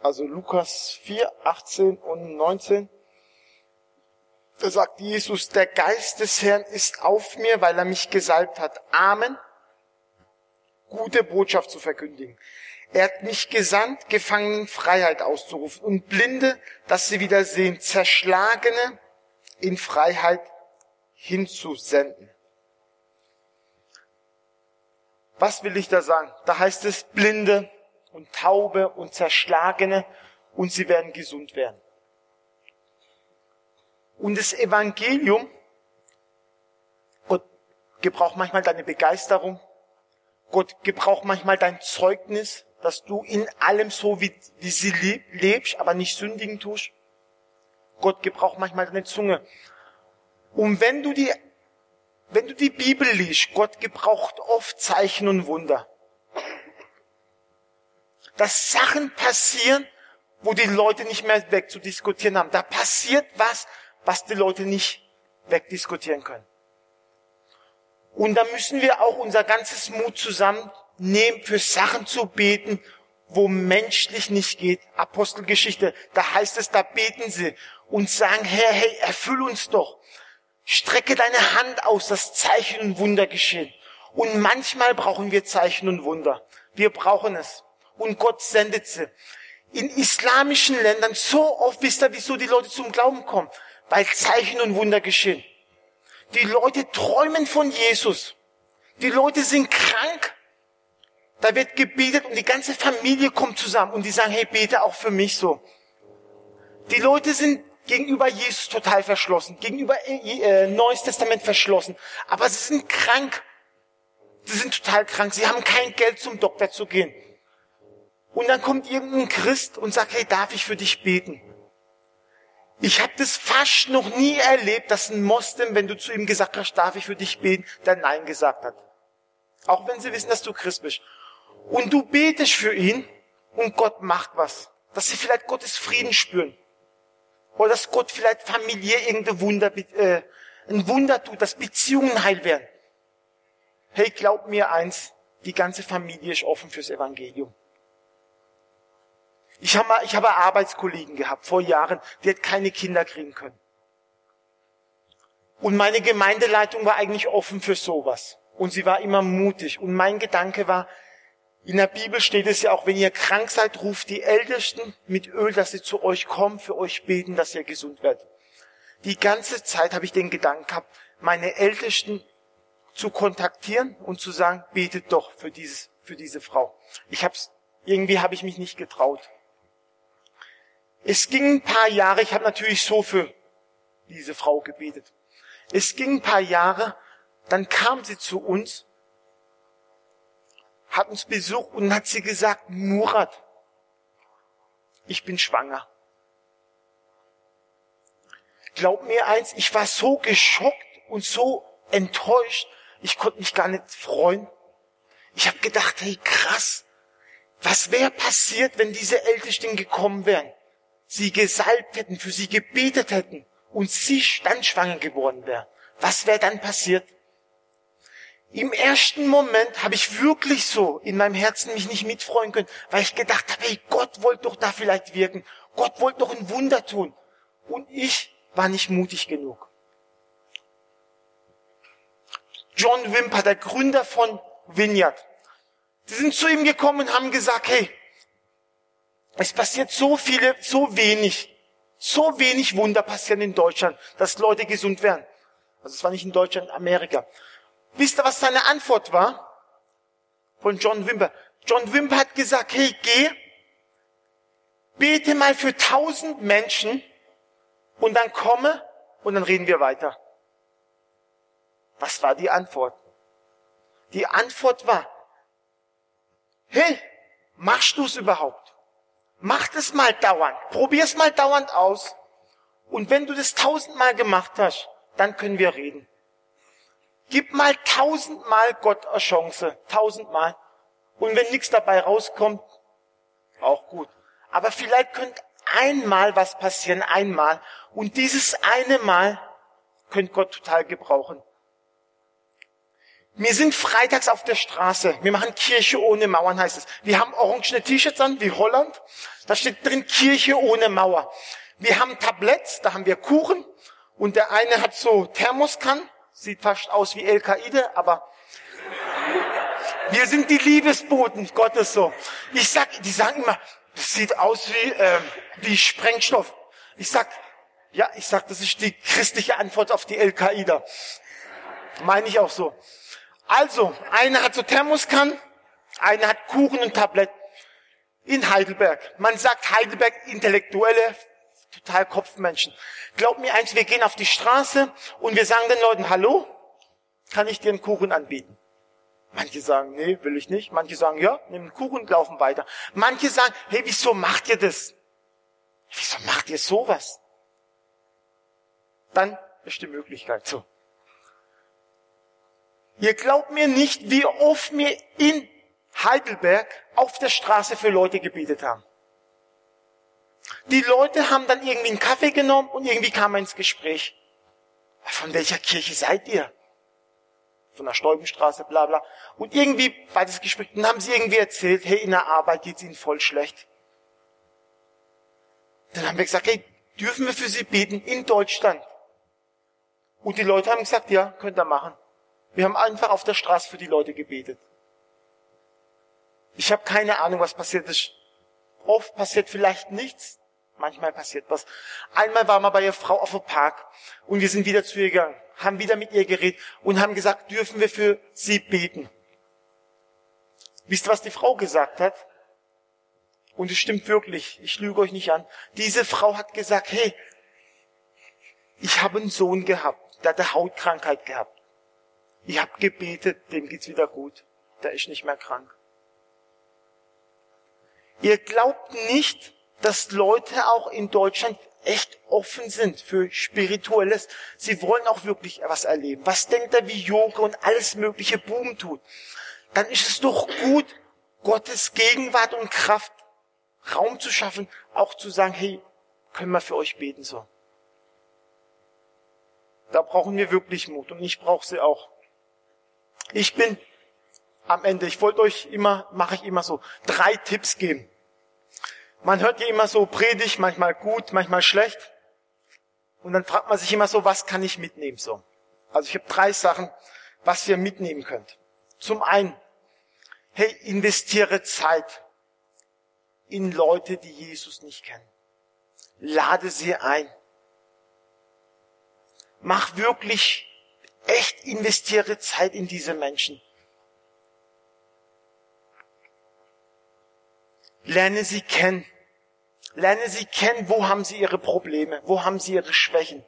Also Lukas 4, 18 und 19. Da sagt Jesus, der Geist des Herrn ist auf mir, weil er mich gesalbt hat, Amen, gute Botschaft zu verkündigen. Er hat mich gesandt, Gefangenen Freiheit auszurufen und Blinde, dass sie wieder sehen, Zerschlagene in Freiheit hinzusenden. Was will ich da sagen? Da heißt es Blinde und Taube und Zerschlagene und sie werden gesund werden. Und das Evangelium, Gott gebraucht manchmal deine Begeisterung, Gott gebraucht manchmal dein Zeugnis, dass du in allem so wie, wie sie lebst, aber nicht sündigen tust. Gott gebraucht manchmal deine Zunge. Und wenn du die, wenn du die Bibel liest, Gott gebraucht oft Zeichen und Wunder. Dass Sachen passieren, wo die Leute nicht mehr wegzudiskutieren haben. Da passiert was, was die Leute nicht wegdiskutieren können. Und da müssen wir auch unser ganzes Mut zusammennehmen, für Sachen zu beten, wo menschlich nicht geht. Apostelgeschichte, da heißt es, da beten sie und sagen, Herr, hey, erfüll uns doch. Strecke deine Hand aus, dass Zeichen und Wunder geschehen. Und manchmal brauchen wir Zeichen und Wunder. Wir brauchen es. Und Gott sendet sie. In islamischen Ländern so oft wisst ihr, wieso die Leute zum Glauben kommen weil Zeichen und Wunder geschehen. Die Leute träumen von Jesus. Die Leute sind krank. Da wird gebetet und die ganze Familie kommt zusammen und die sagen, hey, bete auch für mich so. Die Leute sind gegenüber Jesus total verschlossen, gegenüber äh, äh, Neues Testament verschlossen, aber sie sind krank. Sie sind total krank. Sie haben kein Geld zum Doktor zu gehen. Und dann kommt irgendein Christ und sagt, hey, darf ich für dich beten? Ich habe das fast noch nie erlebt, dass ein Moslem, wenn du zu ihm gesagt hast, darf ich für dich beten, der Nein gesagt hat. Auch wenn sie wissen, dass du Christ bist. Und du betest für ihn und Gott macht was. Dass sie vielleicht Gottes Frieden spüren. Oder dass Gott vielleicht familiär irgendein Wunder, äh, ein Wunder tut, dass Beziehungen heil werden. Hey, glaub mir eins, die ganze Familie ist offen fürs Evangelium. Ich habe, ich Arbeitskollegen gehabt vor Jahren, die hat keine Kinder kriegen können. Und meine Gemeindeleitung war eigentlich offen für sowas. Und sie war immer mutig. Und mein Gedanke war, in der Bibel steht es ja auch, wenn ihr krank seid, ruft die Ältesten mit Öl, dass sie zu euch kommen, für euch beten, dass ihr gesund werdet. Die ganze Zeit habe ich den Gedanken gehabt, meine Ältesten zu kontaktieren und zu sagen, betet doch für dieses, für diese Frau. Ich hab's, irgendwie habe ich mich nicht getraut. Es ging ein paar Jahre, ich habe natürlich so für diese Frau gebetet. Es ging ein paar Jahre, dann kam sie zu uns, hat uns besucht und hat sie gesagt, Murat, ich bin schwanger. Glaub mir eins, ich war so geschockt und so enttäuscht, ich konnte mich gar nicht freuen. Ich habe gedacht, hey krass, was wäre passiert, wenn diese Ältesten gekommen wären, sie gesalbt hätten, für sie gebetet hätten und sie standschwanger geworden wäre? Was wäre dann passiert? Im ersten Moment habe ich wirklich so in meinem Herzen mich nicht mitfreuen können, weil ich gedacht habe, hey, Gott wollte doch da vielleicht wirken. Gott wollte doch ein Wunder tun. Und ich war nicht mutig genug. John Wimper, der Gründer von Vineyard, die sind zu ihm gekommen und haben gesagt, hey, es passiert so viele, so wenig, so wenig Wunder passieren in Deutschland, dass Leute gesund werden. Also es war nicht in Deutschland, Amerika. Wisst ihr, was seine Antwort war? Von John Wimper. John Wimper hat gesagt, hey, geh, bete mal für tausend Menschen und dann komme und dann reden wir weiter. Was war die Antwort? Die Antwort war, hey, machst du es überhaupt? Mach das mal dauernd. Probier's mal dauernd aus. Und wenn du das tausendmal gemacht hast, dann können wir reden. Gib mal tausendmal Gott eine Chance. Tausendmal. Und wenn nichts dabei rauskommt, auch gut. Aber vielleicht könnte einmal was passieren, einmal. Und dieses eine Mal könnte Gott total gebrauchen. Wir sind freitags auf der Straße. Wir machen Kirche ohne Mauern, heißt es. Wir haben orangene T-Shirts an, wie Holland. Da steht drin Kirche ohne Mauer. Wir haben Tabletts, da haben wir Kuchen. Und der eine hat so Thermoskan, sieht fast aus wie El-Qaide, aber wir sind die Liebesboten Gottes so. Ich sag, die sagen immer, das sieht aus wie, äh, wie Sprengstoff. Ich sag, ja, ich sag, das ist die christliche Antwort auf die El-Qaida. Meine ich auch so. Also, einer hat so Thermoskan, einer hat Kuchen und Tablett. In Heidelberg. Man sagt Heidelberg Intellektuelle, total Kopfmenschen. Glaub mir eins, wir gehen auf die Straße und wir sagen den Leuten, hallo, kann ich dir einen Kuchen anbieten? Manche sagen, nee, will ich nicht. Manche sagen, ja, nimm einen Kuchen und laufen weiter. Manche sagen, hey, wieso macht ihr das? Wieso macht ihr sowas? Dann ist die Möglichkeit so. Ihr glaubt mir nicht, wie oft wir in Heidelberg auf der Straße für Leute gebetet haben. Die Leute haben dann irgendwie einen Kaffee genommen und irgendwie kam man ins Gespräch. Von welcher Kirche seid ihr? Von der Stolbenstraße, bla bla. Und irgendwie war das Gespräch, dann haben sie irgendwie erzählt, hey, in der Arbeit geht's ihnen voll schlecht. Dann haben wir gesagt, hey, dürfen wir für sie beten in Deutschland? Und die Leute haben gesagt, ja, könnt ihr machen. Wir haben einfach auf der Straße für die Leute gebetet. Ich habe keine Ahnung, was passiert ist. Oft passiert vielleicht nichts, manchmal passiert was. Einmal waren wir bei ihr Frau auf dem Park und wir sind wieder zu ihr gegangen, haben wieder mit ihr geredet und haben gesagt, dürfen wir für sie beten. Wisst ihr, was die Frau gesagt hat? Und es stimmt wirklich, ich lüge euch nicht an. Diese Frau hat gesagt, hey, ich habe einen Sohn gehabt, der hat eine Hautkrankheit gehabt. Ich habe gebetet, dem geht's wieder gut. Der ist nicht mehr krank. Ihr glaubt nicht, dass Leute auch in Deutschland echt offen sind für Spirituelles. Sie wollen auch wirklich was erleben. Was denkt er, wie Yoga und alles mögliche Boom tut? Dann ist es doch gut, Gottes Gegenwart und Kraft Raum zu schaffen, auch zu sagen, hey, können wir für euch beten so. Da brauchen wir wirklich Mut und ich brauche sie auch. Ich bin am Ende, ich wollte euch immer, mache ich immer so, drei Tipps geben. Man hört ja immer so Predigt, manchmal gut, manchmal schlecht. Und dann fragt man sich immer so, was kann ich mitnehmen so? Also ich habe drei Sachen, was ihr mitnehmen könnt. Zum einen, hey, investiere Zeit in Leute, die Jesus nicht kennen. Lade sie ein. Mach wirklich, echt investiere Zeit in diese Menschen. Lerne sie kennen. Lerne sie kennen, wo haben sie ihre Probleme, wo haben sie ihre Schwächen.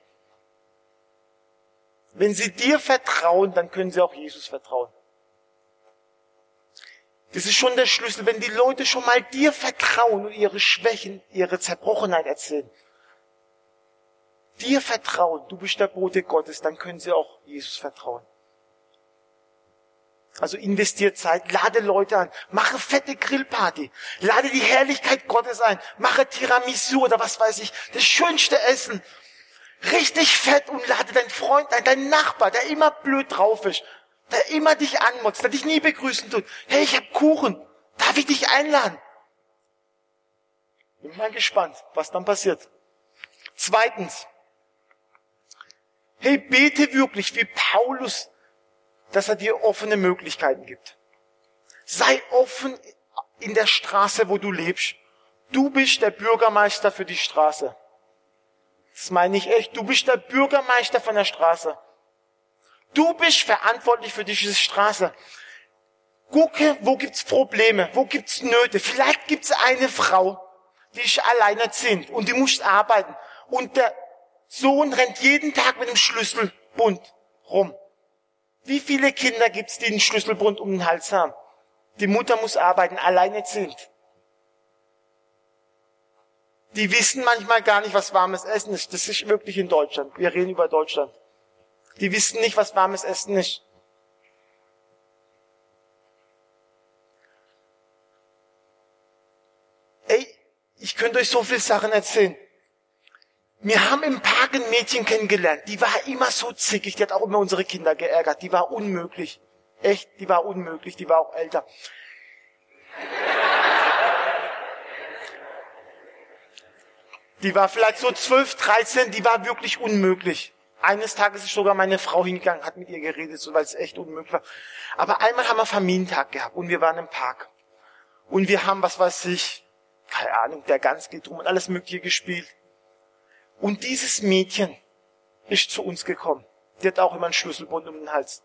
Wenn sie dir vertrauen, dann können sie auch Jesus vertrauen. Das ist schon der Schlüssel, wenn die Leute schon mal dir vertrauen und ihre Schwächen, ihre Zerbrochenheit erzählen. Dir vertrauen, du bist der Bote Gottes, dann können sie auch Jesus vertrauen. Also investiert Zeit, lade Leute an, mache fette Grillparty, lade die Herrlichkeit Gottes ein, mache Tiramisu oder was weiß ich, das schönste Essen. Richtig fett und lade deinen Freund ein, deinen Nachbar, der immer blöd drauf ist, der immer dich anmotzt, der dich nie begrüßen tut. Hey, ich hab Kuchen, darf ich dich einladen? Bin mal gespannt, was dann passiert. Zweitens, hey, bete wirklich wie Paulus dass er dir offene Möglichkeiten gibt. Sei offen in der Straße, wo du lebst. Du bist der Bürgermeister für die Straße. Das meine ich echt. Du bist der Bürgermeister von der Straße. Du bist verantwortlich für diese Straße. Gucke, wo gibt's Probleme, wo gibt's Nöte. Vielleicht gibt's eine Frau, die ist alleinerziehend und die muss arbeiten. Und der Sohn rennt jeden Tag mit dem Schlüsselbund rum. Wie viele Kinder gibt's, die einen Schlüsselbund um den Hals haben? Die Mutter muss arbeiten, alleine sind. Die wissen manchmal gar nicht, was warmes Essen ist. Das ist wirklich in Deutschland. Wir reden über Deutschland. Die wissen nicht, was warmes Essen ist. Ey, ich könnte euch so viele Sachen erzählen. Wir haben im Park ein Mädchen kennengelernt, die war immer so zickig, die hat auch immer unsere Kinder geärgert, die war unmöglich. Echt, die war unmöglich, die war auch älter. Die war vielleicht so 12, 13, die war wirklich unmöglich. Eines Tages ist sogar meine Frau hingegangen, hat mit ihr geredet, so weil es echt unmöglich war. Aber einmal haben wir Familientag gehabt und wir waren im Park. Und wir haben, was weiß ich, keine Ahnung, der Gans geht rum und alles Mögliche gespielt. Und dieses Mädchen ist zu uns gekommen. Die hat auch immer einen Schlüsselbund um den Hals.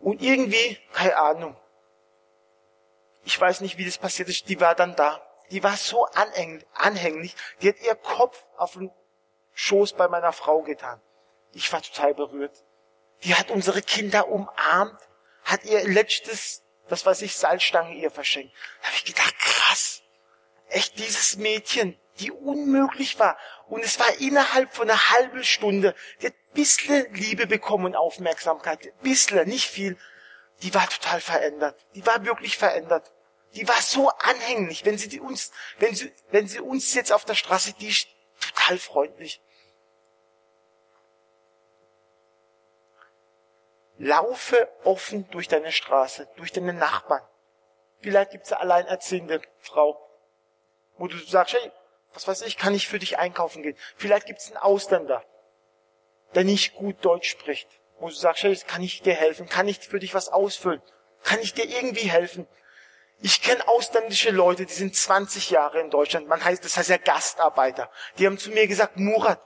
Und irgendwie, keine Ahnung, ich weiß nicht, wie das passiert ist, die war dann da. Die war so anhänglich, die hat ihr Kopf auf den Schoß bei meiner Frau getan. Ich war total berührt. Die hat unsere Kinder umarmt, hat ihr letztes, das weiß ich, Salzstange ihr verschenkt. Da habe ich gedacht, krass. Echt dieses Mädchen, die unmöglich war. Und es war innerhalb von einer halben Stunde, die hat ein bisschen Liebe bekommen und Aufmerksamkeit. Ein bisschen, nicht viel. Die war total verändert. Die war wirklich verändert. Die war so anhänglich. Wenn sie uns, wenn sie, wenn sie uns jetzt auf der Straße, die ist total freundlich. Laufe offen durch deine Straße, durch deine Nachbarn. Vielleicht gibt's eine alleinerziehende Frau, wo du sagst, hey, was weiß ich, kann ich für dich einkaufen gehen. Vielleicht gibt es einen Ausländer, der nicht gut Deutsch spricht. Wo du sagst, hey, kann ich dir helfen? Kann ich für dich was ausfüllen? Kann ich dir irgendwie helfen? Ich kenne ausländische Leute, die sind 20 Jahre in Deutschland. Man heißt, das heißt ja Gastarbeiter. Die haben zu mir gesagt, Murat,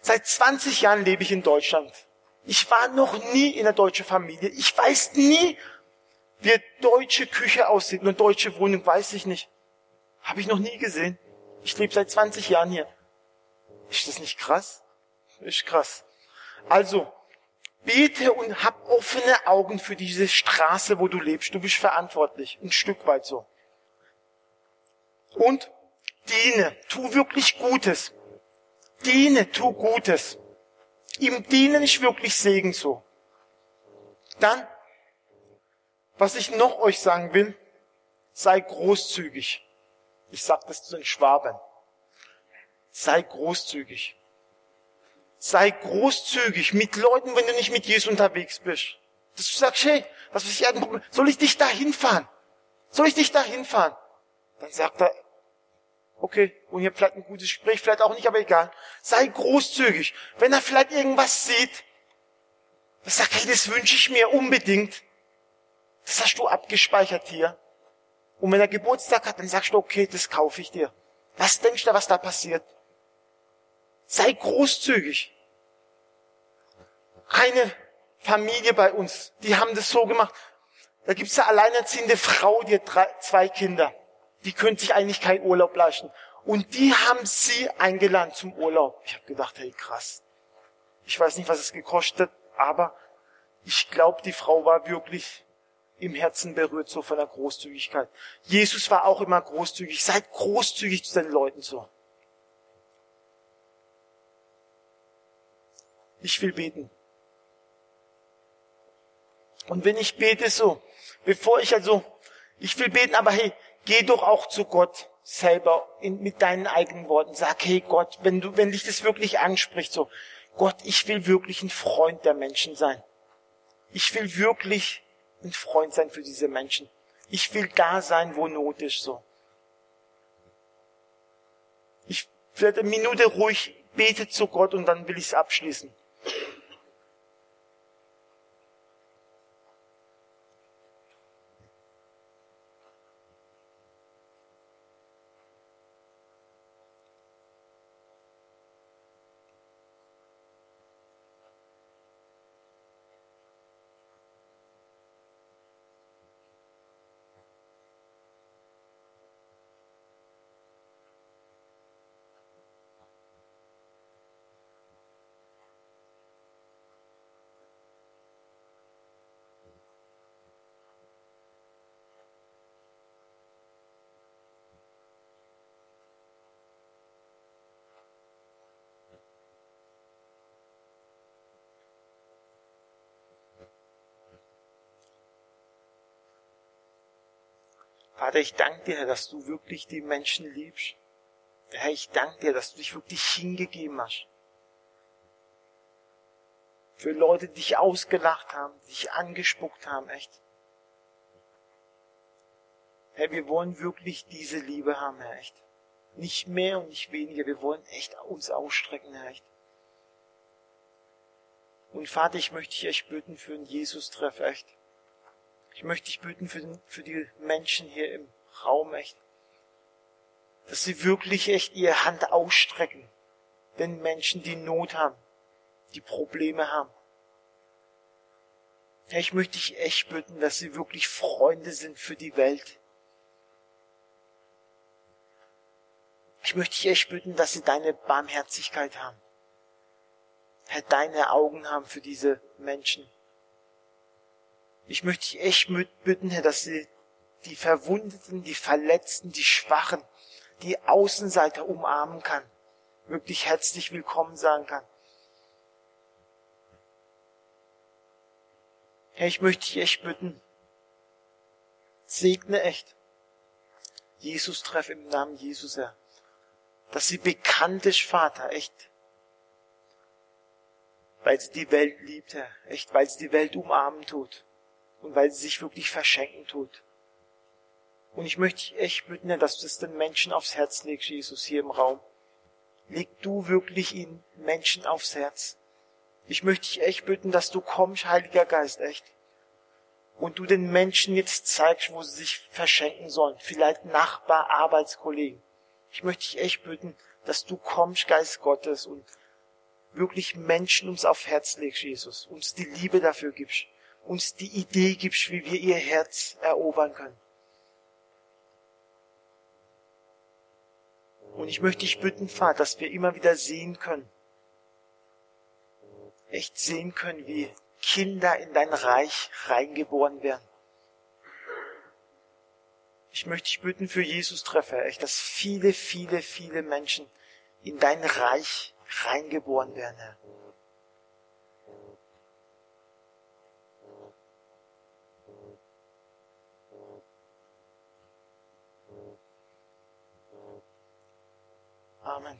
seit 20 Jahren lebe ich in Deutschland. Ich war noch nie in einer deutschen Familie. Ich weiß nie, wie deutsche Küche aussieht. Eine deutsche Wohnung weiß ich nicht. Habe ich noch nie gesehen. Ich lebe seit 20 Jahren hier. Ist das nicht krass? Ist krass. Also, bete und hab offene Augen für diese Straße, wo du lebst. Du bist verantwortlich. Ein Stück weit so. Und diene. Tu wirklich Gutes. Diene, tu Gutes. Im Dienen ist wirklich Segen so. Dann, was ich noch euch sagen will, sei großzügig. Ich sag das zu den Schwaben. Sei großzügig. Sei großzügig mit Leuten, wenn du nicht mit Jesus unterwegs bist. Dass du sagst, hey, was ist ich Problem? Soll ich dich da hinfahren? Soll ich dich da hinfahren? Dann sagt er, okay, und hier vielleicht ein gutes Gespräch, vielleicht auch nicht, aber egal. Sei großzügig. Wenn er vielleicht irgendwas sieht, dann sagt, hey, das wünsche ich mir unbedingt. Das hast du abgespeichert hier. Und wenn er Geburtstag hat, dann sagst du, okay, das kaufe ich dir. Was denkst du, was da passiert? Sei großzügig. Eine Familie bei uns, die haben das so gemacht. Da gibt's eine alleinerziehende Frau, die hat drei, zwei Kinder. Die können sich eigentlich keinen Urlaub leisten. Und die haben sie eingeladen zum Urlaub. Ich habe gedacht, hey, krass. Ich weiß nicht, was es gekostet, aber ich glaube, die Frau war wirklich im Herzen berührt so von der Großzügigkeit. Jesus war auch immer großzügig. Seid großzügig zu den Leuten so. Ich will beten. Und wenn ich bete so, bevor ich also, ich will beten, aber hey, geh doch auch zu Gott selber in, mit deinen eigenen Worten. Sag, hey Gott, wenn du, wenn dich das wirklich anspricht, so, Gott, ich will wirklich ein Freund der Menschen sein. Ich will wirklich ein Freund sein für diese Menschen. Ich will da sein, wo Not ist, so. Ich werde eine Minute ruhig bete zu Gott und dann will ich es abschließen. Vater, ich danke dir, dass du wirklich die Menschen liebst. Herr, ich danke dir, dass du dich wirklich hingegeben hast. Für Leute, die dich ausgelacht haben, die dich angespuckt haben, echt. Herr, wir wollen wirklich diese Liebe haben, Herr, echt. Nicht mehr und nicht weniger. Wir wollen echt uns ausstrecken, Herr, echt. Und Vater, ich möchte dich echt bitten für einen Jesus-Treff, echt. Ich möchte dich bitten für, den, für die Menschen hier im Raum echt, dass sie wirklich echt ihre Hand ausstrecken, den Menschen, die Not haben, die Probleme haben. Ja, ich möchte dich echt bitten, dass sie wirklich Freunde sind für die Welt. Ich möchte dich echt bitten, dass sie deine Barmherzigkeit haben. Herr, deine Augen haben für diese Menschen. Ich möchte dich echt bitten, Herr, dass sie die Verwundeten, die Verletzten, die Schwachen, die Außenseiter umarmen kann, wirklich herzlich willkommen sagen kann. Herr, ich möchte dich echt bitten, segne echt. Jesus treff im Namen Jesus, Herr. Dass sie bekannt ist, Vater, echt. Weil sie die Welt liebt, Herr. Echt, weil sie die Welt umarmen tut und weil sie sich wirklich verschenken tut. Und ich möchte dich echt bitten, dass du es den Menschen aufs Herz legst, Jesus, hier im Raum. Leg du wirklich ihnen Menschen aufs Herz. Ich möchte dich echt bitten, dass du kommst, Heiliger Geist, echt. Und du den Menschen jetzt zeigst, wo sie sich verschenken sollen. Vielleicht Nachbar, Arbeitskollegen. Ich möchte dich echt bitten, dass du kommst, Geist Gottes, und wirklich Menschen uns aufs Herz legst, Jesus. Uns die Liebe dafür gibst uns die Idee gibst, wie wir ihr Herz erobern können. Und ich möchte dich bitten, Vater, dass wir immer wieder sehen können, echt sehen können, wie Kinder in dein Reich reingeboren werden. Ich möchte dich bitten für Jesus Treffer, echt, dass viele, viele, viele Menschen in dein Reich reingeboren werden, Herr. Amen.